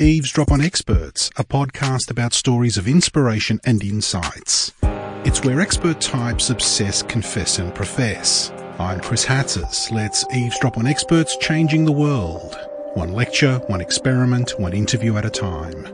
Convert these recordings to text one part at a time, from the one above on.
Eavesdrop on Experts, a podcast about stories of inspiration and insights. It's where expert types obsess, confess, and profess. I'm Chris Hatzis. Let's eavesdrop on experts changing the world. One lecture, one experiment, one interview at a time.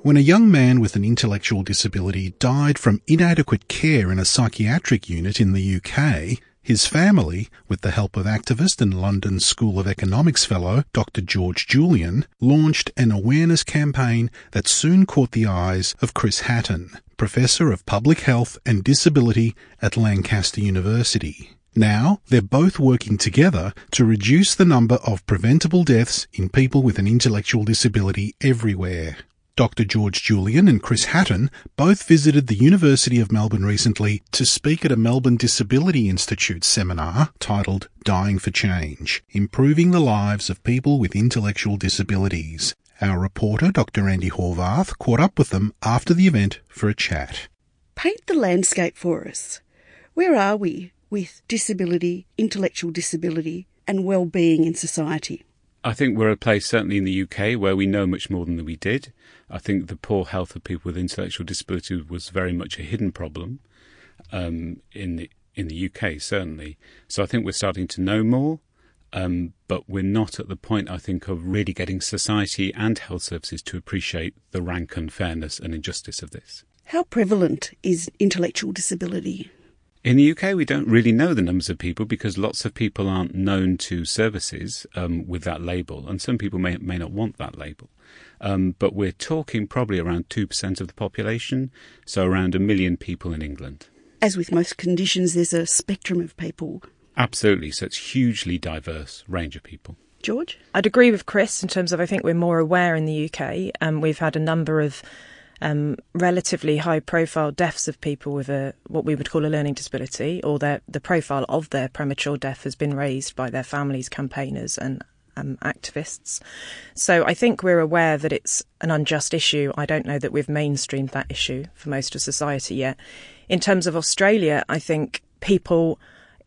When a young man with an intellectual disability died from inadequate care in a psychiatric unit in the UK, his family, with the help of activist and London School of Economics fellow Dr. George Julian, launched an awareness campaign that soon caught the eyes of Chris Hatton, Professor of Public Health and Disability at Lancaster University. Now, they're both working together to reduce the number of preventable deaths in people with an intellectual disability everywhere. Dr. George Julian and Chris Hatton both visited the University of Melbourne recently to speak at a Melbourne Disability Institute seminar titled Dying for Change Improving the Lives of People with Intellectual Disabilities. Our reporter, Dr. Andi Horvath, caught up with them after the event for a chat. Paint the landscape for us. Where are we with disability, intellectual disability, and well-being in society? I think we're a place, certainly in the UK, where we know much more than we did. I think the poor health of people with intellectual disability was very much a hidden problem um, in the in the UK, certainly. So I think we're starting to know more, um, but we're not at the point, I think, of really getting society and health services to appreciate the rank unfairness and injustice of this. How prevalent is intellectual disability? In the UK, we don't really know the numbers of people because lots of people aren't known to services um, with that label, and some people may may not want that label. Um, but we're talking probably around two percent of the population, so around a million people in England. As with most conditions, there's a spectrum of people. Absolutely, so it's hugely diverse range of people. George, I'd agree with Chris in terms of I think we're more aware in the UK. Um, we've had a number of um, relatively high profile deaths of people with a what we would call a learning disability, or their, the profile of their premature death has been raised by their families, campaigners, and um, activists. So I think we're aware that it's an unjust issue. I don't know that we've mainstreamed that issue for most of society yet. In terms of Australia, I think people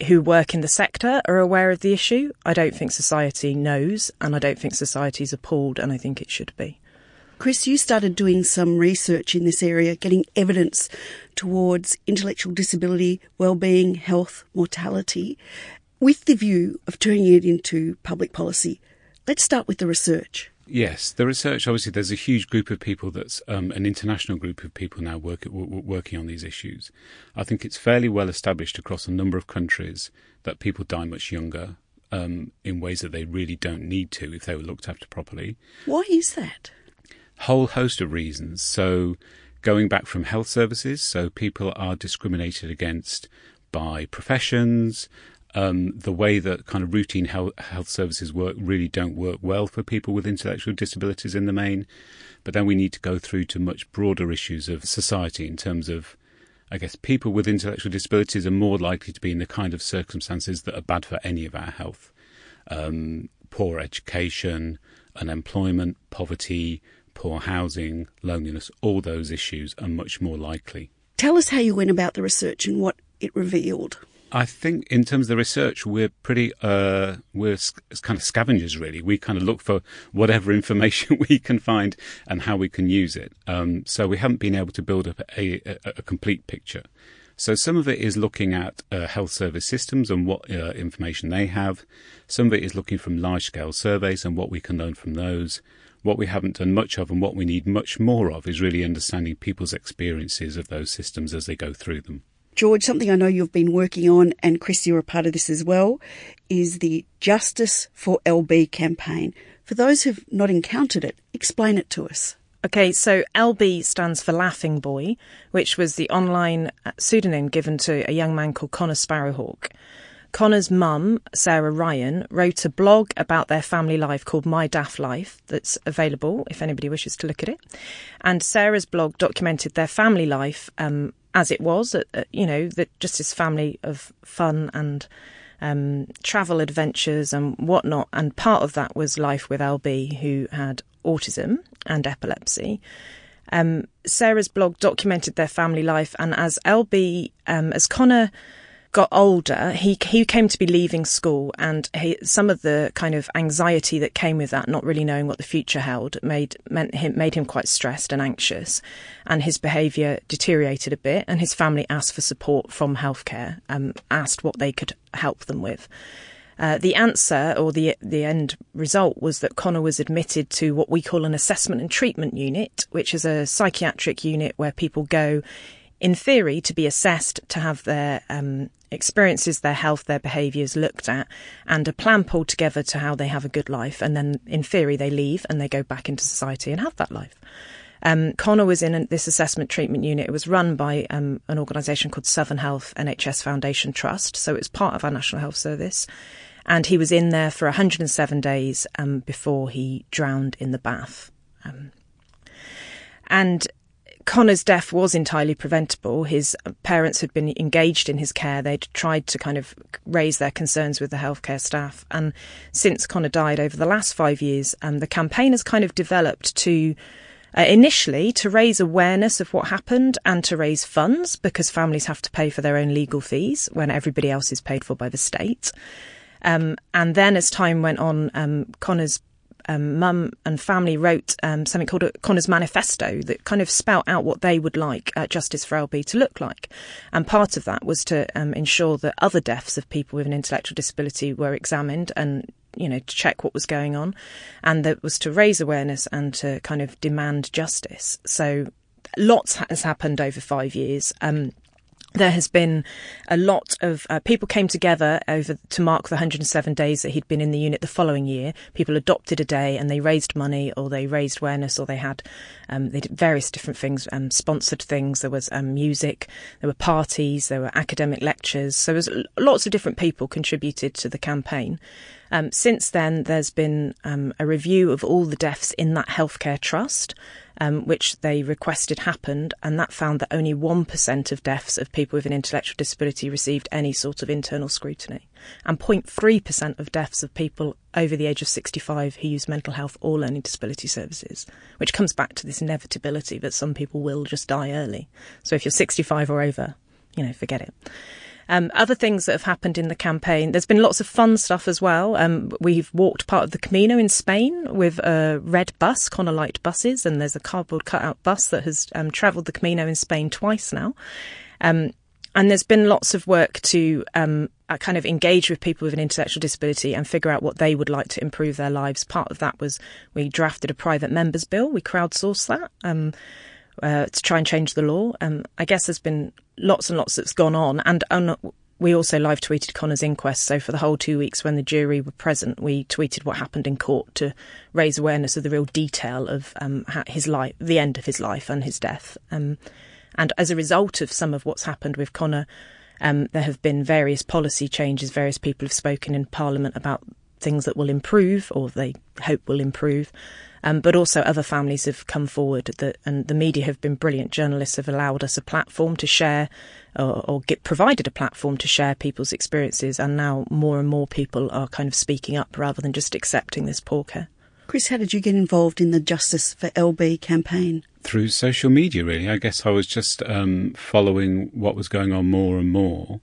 who work in the sector are aware of the issue. I don't think society knows, and I don't think society is appalled, and I think it should be. Chris, you started doing some research in this area, getting evidence towards intellectual disability, well-being, health, mortality, with the view of turning it into public policy. Let's start with the research. Yes, the research. Obviously, there's a huge group of people that's um, an international group of people now work, w- working on these issues. I think it's fairly well established across a number of countries that people die much younger um, in ways that they really don't need to if they were looked after properly. Why is that? Whole host of reasons. So, going back from health services, so people are discriminated against by professions. Um, the way that kind of routine health, health services work really don't work well for people with intellectual disabilities in the main. But then we need to go through to much broader issues of society in terms of, I guess, people with intellectual disabilities are more likely to be in the kind of circumstances that are bad for any of our health. Um, poor education, unemployment, poverty, poor housing, loneliness, all those issues are much more likely. Tell us how you went about the research and what it revealed. I think in terms of the research, we're pretty, uh, we're kind of scavengers really. We kind of look for whatever information we can find and how we can use it. Um, so we haven't been able to build up a, a, a, complete picture. So some of it is looking at uh, health service systems and what uh, information they have. Some of it is looking from large scale surveys and what we can learn from those what we haven't done much of and what we need much more of is really understanding people's experiences of those systems as they go through them. George, something I know you've been working on, and Chris, you're a part of this as well, is the Justice for LB campaign. For those who've not encountered it, explain it to us. Okay, so LB stands for Laughing Boy, which was the online pseudonym given to a young man called Connor Sparrowhawk. Connor's mum, Sara Ryan, wrote a blog about their family life called My Daft Life that's available if anybody wishes to look at it. And Sara's blog documented their family life um, as it was, uh, uh, you know, just this family of fun and um, travel adventures and whatnot. And part of that was life with LB, who had autism and epilepsy. Um, Sara's blog documented their family life, and as LB, um, as Connor got older, he he came to be leaving school, and he, some of the kind of anxiety that came with that, not really knowing what the future held, made meant him made him quite stressed and anxious, and his behaviour deteriorated a bit. And his family asked for support from healthcare, um, asked what they could help them with. Uh, the answer or the the end result was that Connor was admitted to what we call an assessment and treatment unit, which is a psychiatric unit where people go in theory, to be assessed, to have their um, experiences, their health, their behaviours looked at, and a plan pulled together to how they have a good life. And then, in theory, they leave and they go back into society and have that life. Um, Connor was in this assessment treatment unit. It was run by um, an organisation called Southern Health NHS Foundation Trust, so it was part of our National Health Service. And he was in there for 107 days um, before he drowned in the bath. Um, and Connor's death was entirely preventable. His parents had been engaged in his care. They'd tried to kind of raise their concerns with the healthcare staff. And since Connor died over the last five years, um, the campaign has kind of developed to uh, initially to raise awareness of what happened and to raise funds because families have to pay for their own legal fees when everybody else is paid for by the state. Um, and then as time went on, um, Connor's um, mum and family wrote um, something called a Connor's Manifesto that kind of spout out what they would like uh, Justice for LB to look like. And part of that was to um, ensure that other deaths of people with an intellectual disability were examined and you know, to check what was going on. And that was to raise awareness and to kind of demand justice. So lots has happened over five years. Um, there has been a lot of uh, people came together over to mark the 107 days that he'd been in the unit the following year. People adopted a day and they raised money or they raised awareness or they had um, they did various different things, um, sponsored things. There was um, music, there were parties, there were academic lectures. So there was lots of different people contributed to the campaign. Um, since then, there's been um, a review of all the deaths in that healthcare trust um, which they requested happened, and that found that only 1% of deaths of people with an intellectual disability received any sort of internal scrutiny, and 0.3% of deaths of people over the age of 65 who use mental health or learning disability services, which comes back to this inevitability that some people will just die early. So if you're 65 or over, you know, forget it. Um, other things that have happened in the campaign, there's been lots of fun stuff as well. Um, we've walked part of the Camino in Spain with a red bus, Connor Light buses, and there's a cardboard cutout bus that has um, travelled the Camino in Spain twice now. Um, and there's been lots of work to um, uh, kind of engage with people with an intellectual disability and figure out what they would like to improve their lives. Part of that was we drafted a private members bill. We crowdsourced that. Um, uh, to try and change the law. Um, I guess there's been lots and lots that's gone on, and, we also live tweeted Connor's inquest. So for the whole two weeks when the jury were present, we tweeted what happened in court to raise awareness of the real detail of um, his life, the end of his life, and his death. Um, and as a result of some of what's happened with Connor, um, there have been various policy changes. Various people have spoken in Parliament about things that will improve, or they hope will improve. Um, but also other families have come forward that, and the media have been brilliant. Journalists have allowed us a platform to share or, or get provided a platform to share people's experiences. And now more and more people are kind of speaking up rather than just accepting this poor care. Chris, how did you get involved in the Justice for LB campaign? Through social media, really. I guess I was just um, following what was going on more and more.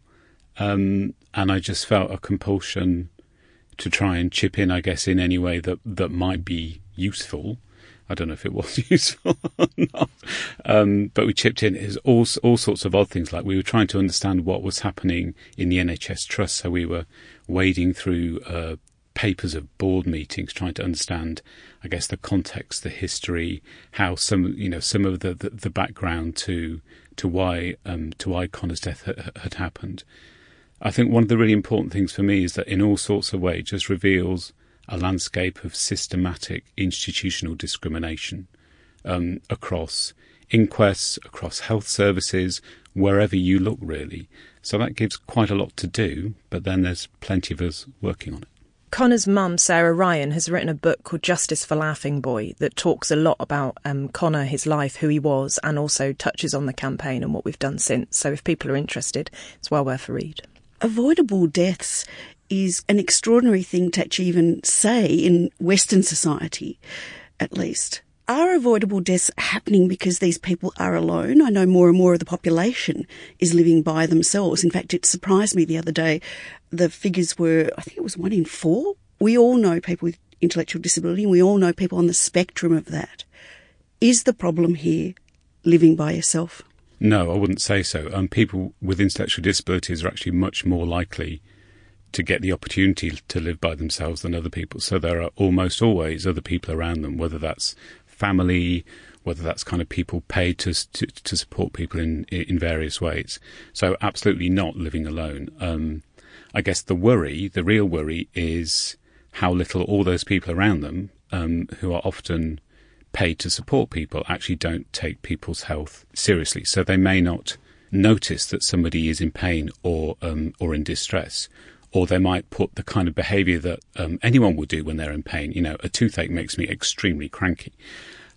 Um, and I just felt a compulsion to try and chip in, I guess, in any way that, that might be useful. I don't know if it was useful or not, um, but we chipped in is all all sorts of odd things. Like we were trying to understand what was happening in the NHS Trust, so we were wading through uh, papers of board meetings, trying to understand, I guess, the context, the history, how some you know some of the the, the background to to why um, to why Connor's death ha- had happened. I think one of the really important things for me is that in all sorts of ways it just reveals a landscape of systematic institutional discrimination um, across inquests, across health services, wherever you look, really. So that gives quite a lot to do, but then there's plenty of us working on it. Connor's mum, Sara Ryan, has written a book called Justice for Laughing Boy that talks a lot about um, Connor, his life, who he was, and also touches on the campaign and what we've done since. So if people are interested, it's well worth a read. Avoidable deaths is an extraordinary thing to actually even say in Western society, at least. are avoidable deaths happening because these people are alone? I know more and more of the population is living by themselves. In fact, it surprised me the other day. The figures were, I think it was one in four. We all know people with intellectual disability and we all know people on the spectrum of that. Is the problem here living by yourself? No, I wouldn't say so. Um, people with intellectual disabilities are actually much more likely to get the opportunity to live by themselves than other people. So there are almost always other people around them, whether that's family, whether that's kind of people paid to to, to support people in in various ways. So absolutely not living alone. Um, I guess the worry, the real worry, is how little all those people around them, um, who are often paid to support people, actually don't take people's health seriously. So they may not notice that somebody is in pain or um, or in distress, or they might put the kind of behaviour that um, anyone would do when they're in pain. You know, a toothache makes me extremely cranky.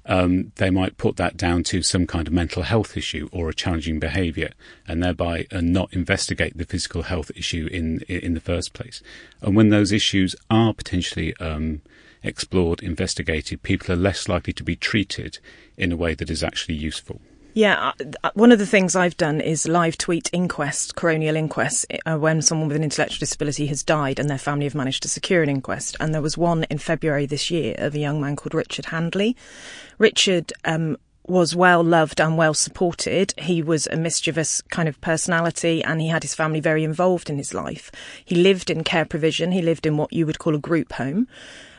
Um, they might put that down to some kind of mental health issue or a challenging behaviour, and thereby uh, not investigate the physical health issue in in the first place. And when those issues are potentially um, explored, investigated, people are less likely to be treated in a way that is actually useful. Yeah, uh, one of the things I've done is live tweet inquest, coronial inquests, uh, when someone with an intellectual disability has died and their family have managed to secure an inquest. And there was one in February this year of a young man called Richard Handley. Richard um, was well loved and well supported. He was a mischievous kind of personality and he had his family very involved in his life. He lived in care provision. He lived in what you would call a group home.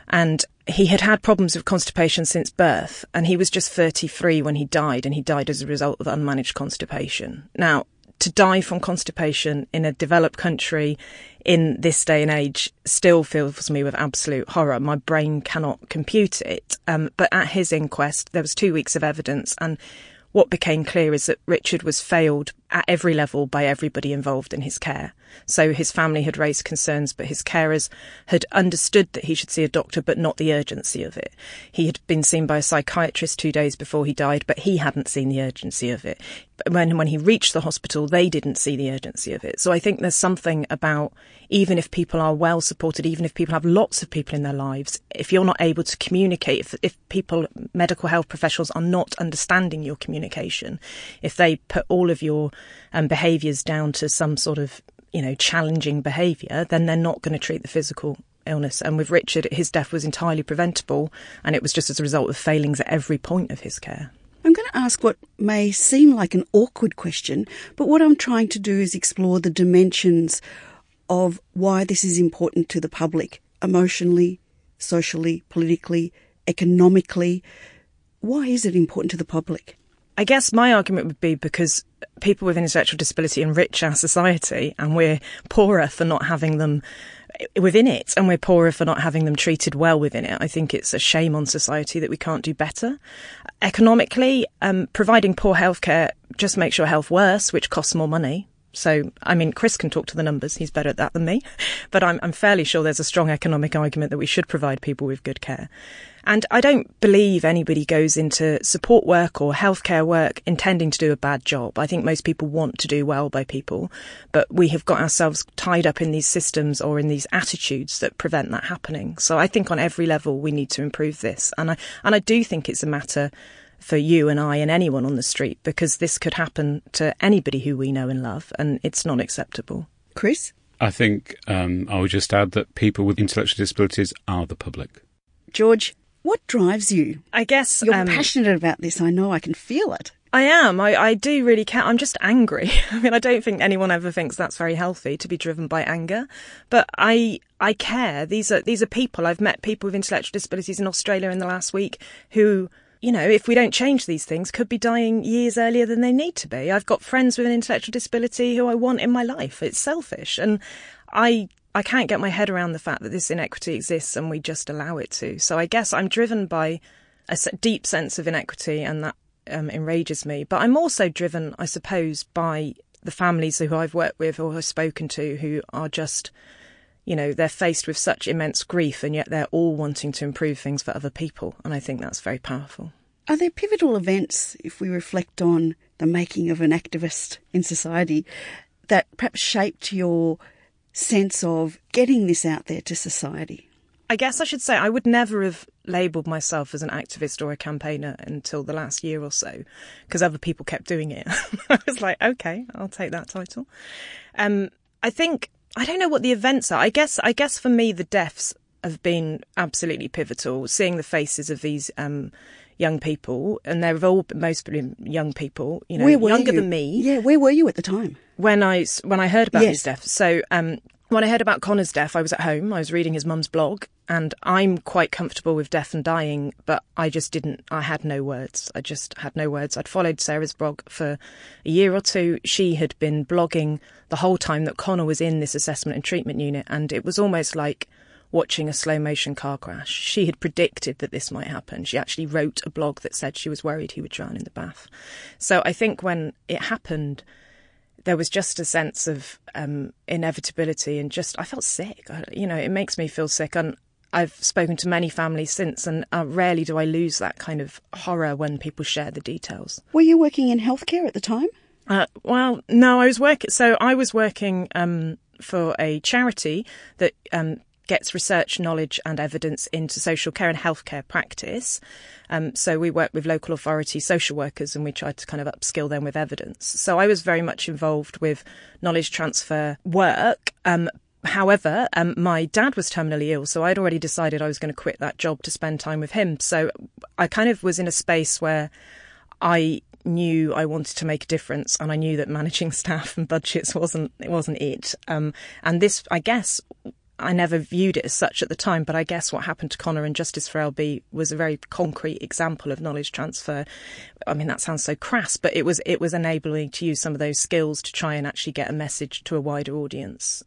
And he had had problems with constipation since birth, and he was just 33 when he died, and he died as a result of unmanaged constipation. Now, to die from constipation in a developed country in this day and age still fills me with absolute horror. My brain cannot compute it. Um, but at his inquest, there was two weeks of evidence, and what became clear is that Richard was failed at every level by everybody involved in his care. So his family had raised concerns, but his carers had understood that he should see a doctor, but not the urgency of it. He had been seen by a psychiatrist two days before he died, but he hadn't seen the urgency of it. When, when he reached the hospital, they didn't see the urgency of it. So I think there's something about even if people are well supported, even if people have lots of people in their lives, if you're not able to communicate, if, if people, medical health professionals are not understanding your communication, if they put all of your um, behaviours down to some sort of you know challenging behaviour, then they're not going to treat the physical illness. And with Richard, his death was entirely preventable, and it was just as a result of failings at every point of his care. I'm going to ask what may seem like an awkward question, but what I'm trying to do is explore the dimensions of why this is important to the public emotionally, socially, politically, economically. Why is it important to the public? I guess my argument would be because people with intellectual disability enrich our society and we're poorer for not having them within it and we're poorer for not having them treated well within it. I think it's a shame on society that we can't do better. Economically, um, providing poor healthcare just makes your health worse, which costs more money. So, I mean, Chris can talk to the numbers. He's better at that than me. But I'm, I'm fairly sure there's a strong economic argument that we should provide people with good care. And I don't believe anybody goes into support work or healthcare work intending to do a bad job. I think most people want to do well by people, but we have got ourselves tied up in these systems or in these attitudes that prevent that happening. So I think on every level we need to improve this. And I, and I do think it's a matter for you and I and anyone on the street because this could happen to anybody who we know and love, and it's not acceptable. Chris? I think um, I would just add that people with intellectual disabilities are the public. George, what drives you? I guess you're um, passionate about this. I know. I can feel it. I am. I, I do really care. I'm just angry. I mean, I don't think anyone ever thinks that's very healthy to be driven by anger, but I I care. These are these are people. I've met people with intellectual disabilities in Australia in the last week who you know, if we don't change these things, could be dying years earlier than they need to be. I've got friends with an intellectual disability who I want in my life. It's selfish. And I I can't get my head around the fact that this inequity exists and we just allow it to. So I guess I'm driven by a deep sense of inequity and that um, enrages me. But I'm also driven, I suppose, by the families who I've worked with or have spoken to who are just you know, they're faced with such immense grief and yet they're all wanting to improve things for other people. And I think that's very powerful. Are there pivotal events, if we reflect on the making of an activist in society, that perhaps shaped your sense of getting this out there to society? I guess I should say I would never have labelled myself as an activist or a campaigner until the last year or so because other people kept doing it. I was like, okay, I'll take that title. Um, I think I don't know what the events are. I guess I guess for me the deaths have been absolutely pivotal. Seeing the faces of these um, young people, and they've all mostly young people, you know, younger you? than me. Yeah, where were you at the time? When I when I heard about Yes. his death, so um, when I heard about Connor's death, I was at home. I was reading his mum's blog, and I'm quite comfortable with death and dying, but I just didn't. I had no words. I just had no words. I'd followed Sara's blog for a year or two. She had been blogging the whole time that Connor was in this assessment and treatment unit, and it was almost like watching a slow motion car crash. She had predicted that this might happen. She actually wrote a blog that said she was worried he would drown in the bath. So I think when it happened, there was just a sense of um, inevitability and just I felt sick. I, you know, it makes me feel sick. And I've spoken to many families since, and uh, rarely do I lose that kind of horror when people share the details. Were you working in healthcare at the time? Uh, well, no, I was working. So I was working um, for a charity that um, gets research, knowledge, and evidence into social care and healthcare practice. Um, so we work with local authority social workers, and we try to kind of upskill them with evidence. So I was very much involved with knowledge transfer work. Um, However, um, my dad was terminally ill, so I'd already decided I was going to quit that job to spend time with him. So I kind of was in a space where I knew I wanted to make a difference, and I knew that managing staff and budgets wasn't it wasn't it. Um, and this, I guess, I never viewed it as such at the time, but I guess what happened to Connor and Justice for LB was a very concrete example of knowledge transfer. I mean, that sounds so crass, but it was it was enabling to use some of those skills to try and actually get a message to a wider audience.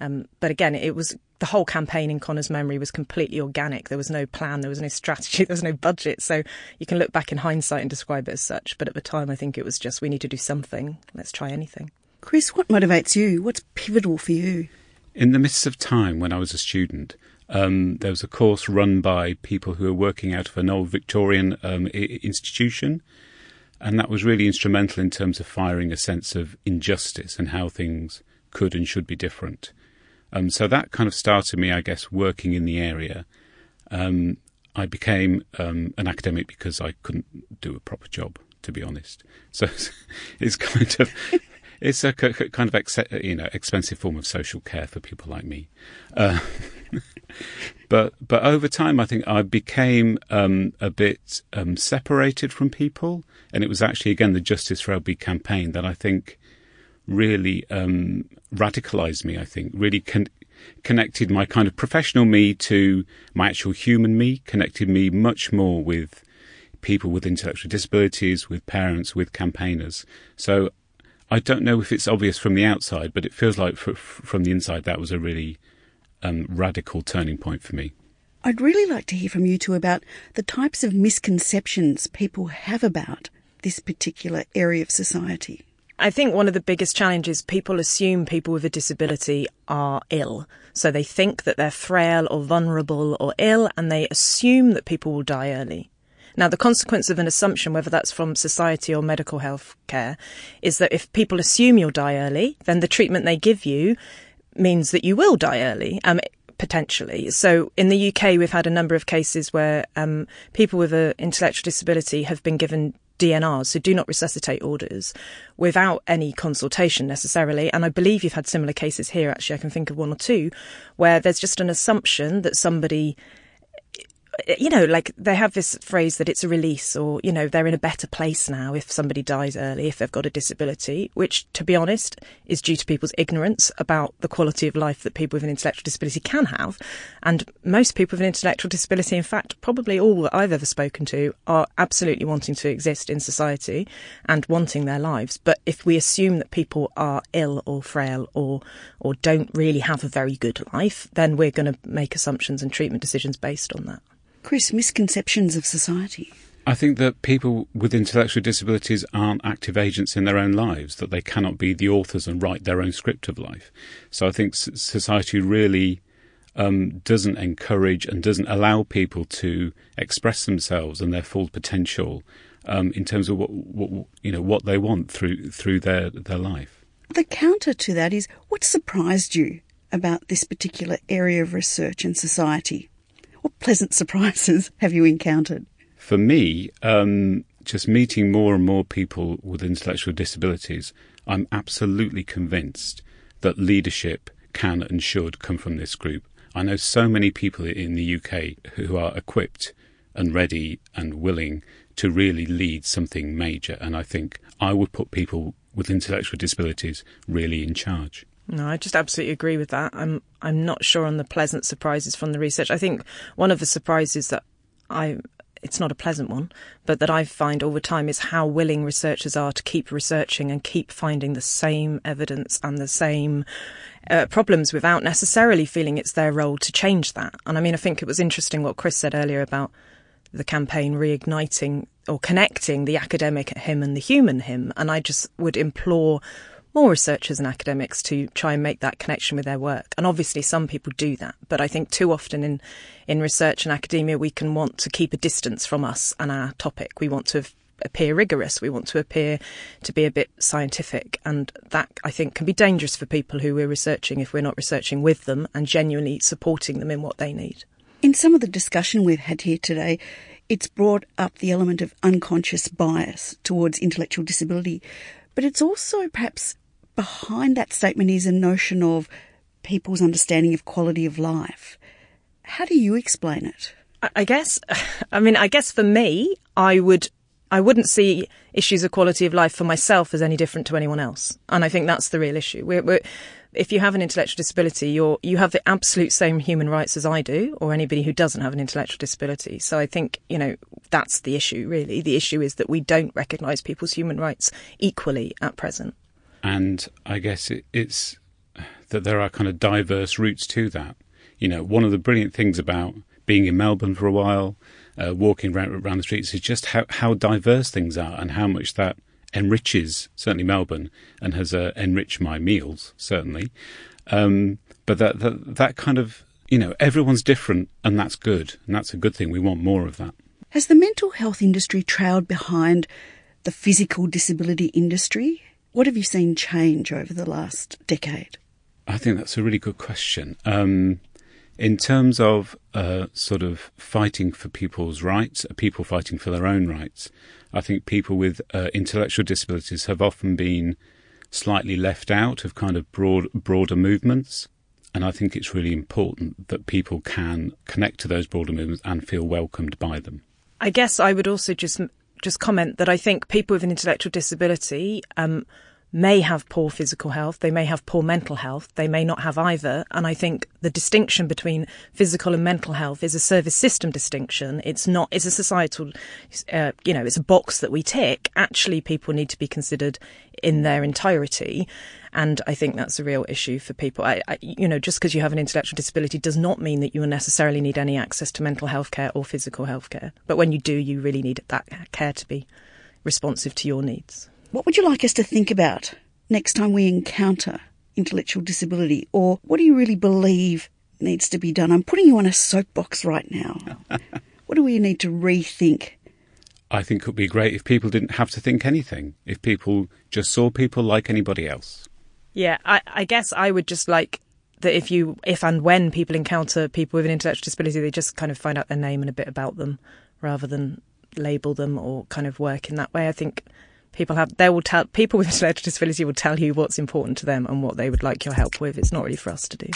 Um, but again, it was the whole campaign in Connor's memory was completely organic. There was no plan, there was no strategy, there was no budget. So you can look back in hindsight and describe it as such. But at the time, I think it was just we need to do something. Let's try anything. Chris, what motivates you? What's pivotal for you? In the midst of time, when I was a student, um, there was a course run by people who were working out of an old Victorian um, institution, and that was really instrumental in terms of firing a sense of injustice and how things could and should be different. Um, so that kind of started me, I guess, working in the area. Um, I became um, an academic because I couldn't do a proper job, to be honest. So it's kind of it's a kind of ex- you know expensive form of social care for people like me. Uh, but but over time, I think I became um, a bit um, separated from people, and it was actually again the Justice for LB campaign that I think really um, radicalized me. I think really con- connected my kind of professional me to my actual human me, connected me much more with people with intellectual disabilities, with parents, with campaigners. So I don't know if it's obvious from the outside, but it feels like f- from the inside that was a really um, radical turning point for me. I'd really like to hear from you two about the types of misconceptions people have about this particular area of society. I think one of the biggest challenges people assume people with a disability are ill. So they think that they're frail or vulnerable or ill, and they assume that people will die early. Now, the consequence of an assumption, whether that's from society or medical health care, is that if people assume you'll die early, then the treatment they give you means that you will die early. Um, potentially. So in the UK, we've had a number of cases where um, people with an intellectual disability have been given DNRs, so do not resuscitate orders, without any consultation necessarily. And I believe you've had similar cases here, actually. I can think of one or two where there's just an assumption that somebody you know, like they have this phrase that it's a release or, you know, they're in a better place now if somebody dies early, if they've got a disability, which, to be honest, is due to people's ignorance about the quality of life that people with an intellectual disability can have. And most people with an intellectual disability, in fact, probably all that I've ever spoken to, are absolutely wanting to exist in society and wanting their lives. But if we assume that people are ill or frail or, or don't really have a very good life, then we're going to make assumptions and treatment decisions based on that. Chris, misconceptions of society. I think that people with intellectual disabilities aren't active agents in their own lives, that they cannot be the authors and write their own script of life. So I think society really um, doesn't encourage and doesn't allow people to express themselves and their full potential um, in terms of what, what you know what they want through through their their life. The counter to that is what surprised you about this particular area of research and society? What pleasant surprises have you encountered? For me, um, just meeting more and more people with intellectual disabilities, I'm absolutely convinced that leadership can and should come from this group. I know so many people in the UK who are equipped and ready and willing to really lead something major. And I think I would put people with intellectual disabilities really in charge. No, I just absolutely agree with that. I'm I'm not sure on the pleasant surprises from the research. I think one of the surprises that I it's not a pleasant one, but that I find all the time is how willing researchers are to keep researching and keep finding the same evidence and the same uh, problems without necessarily feeling it's their role to change that. And I mean, I think it was interesting what Chris said earlier about the campaign reigniting or connecting the academic him and the human him. And I just would implore more researchers and academics to try and make that connection with their work. And obviously, some people do that, but I think too often in in research and academia, we can want to keep a distance from us and our topic. We want to appear rigorous. We want to appear to be a bit scientific, and that I think can be dangerous for people who we're researching if we're not researching with them and genuinely supporting them in what they need. In some of the discussion we've had here today, it's brought up the element of unconscious bias towards intellectual disability, but it's also perhaps behind that statement is a notion of people's understanding of quality of life. How do you explain it? I guess, I mean, I guess for me, I would, I wouldn't see issues of quality of life for myself as any different to anyone else, and I think that's the real issue. We're, we're, if you have an intellectual disability, you're you have the absolute same human rights as I do, or anybody who doesn't have an intellectual disability. So I think you know that's the issue. Really, the issue is that we don't recognise people's human rights equally at present. And I guess it, it's that there are kind of diverse routes to that. You know, one of the brilliant things about being in Melbourne for a while, uh, walking around, around the streets, is just how, how diverse things are and how much that enriches certainly Melbourne and has uh, enriched my meals certainly. Um, but that, that that kind of you know everyone's different and that's good and that's a good thing. We want more of that. Has the mental health industry trailed behind the physical disability industry? What have you seen change over the last decade? I think that's a really good question. Um, in terms of uh, sort of fighting for people's rights, uh, people fighting for their own rights, I think people with uh, intellectual disabilities have often been slightly left out of kind of broad, broader movements. And I think it's really important that people can connect to those broader movements and feel welcomed by them. I guess I would also just just comment that I think people with an intellectual disability um, may have poor physical health, they may have poor mental health, they may not have either. And I think the distinction between physical and mental health is a service system distinction. It's not, it's a societal, uh, you know, it's a box that we tick. Actually, people need to be considered in their entirety. And I think that's a real issue for people. I, I, you know, just because you have an intellectual disability does not mean that you will necessarily need any access to mental health care or physical health care. But when you do, you really need that care to be responsive to your needs. What would you like us to think about next time we encounter intellectual disability? Or what do you really believe needs to be done? I'm putting you on a soapbox right now. what do we need to rethink? I think it would be great if people didn't have to think anything, if people just saw people like anybody else. Yeah, I, I guess I would just like that if you, if and when people encounter people with an intellectual disability, they just kind of find out their name and a bit about them rather than label them or kind of work in that way. I think people have they will tell people with intellectual disability will tell you what's important to them and what they would like your help with. It's not really for us to do.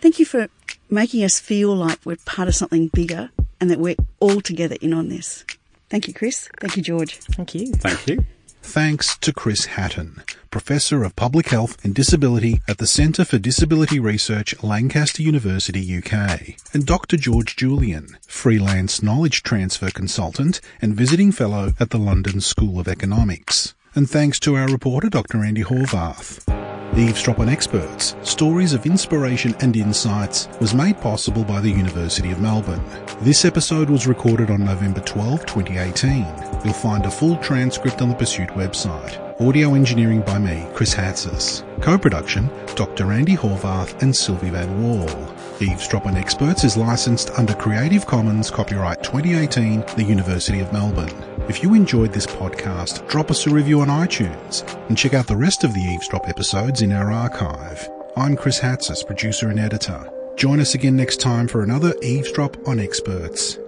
Thank you for making us feel like we're part of something bigger and that we're all together in on this. Thank you, Chris. Thank you, George. Thank you. Thank you. Thanks to Chris Hatton, Professor of Public Health and Disability at the Centre for Disability Research, Lancaster University, UK, and Dr. George Julian, freelance knowledge transfer consultant and visiting fellow at the London School of Economics. And thanks to our reporter, Dr. Andi Horvath. Eavesdrop on Experts, Stories of Inspiration and Insights was made possible by the University of Melbourne. This episode was recorded on November 12, 2018. You'll find a full transcript on the Pursuit website. Audio engineering by me, Chris Hatzis. Co-production, Dr. Andi Horvath and Silvi Vann-Wall. Eavesdrop on Experts is licensed under Creative Commons Copyright 2018, the University of Melbourne. If you enjoyed this podcast, drop us a review on iTunes and check out the rest of the Eavesdrop episodes in our archive. I'm Chris Hatzis, producer and editor. Join us again next time for another Eavesdrop on Experts.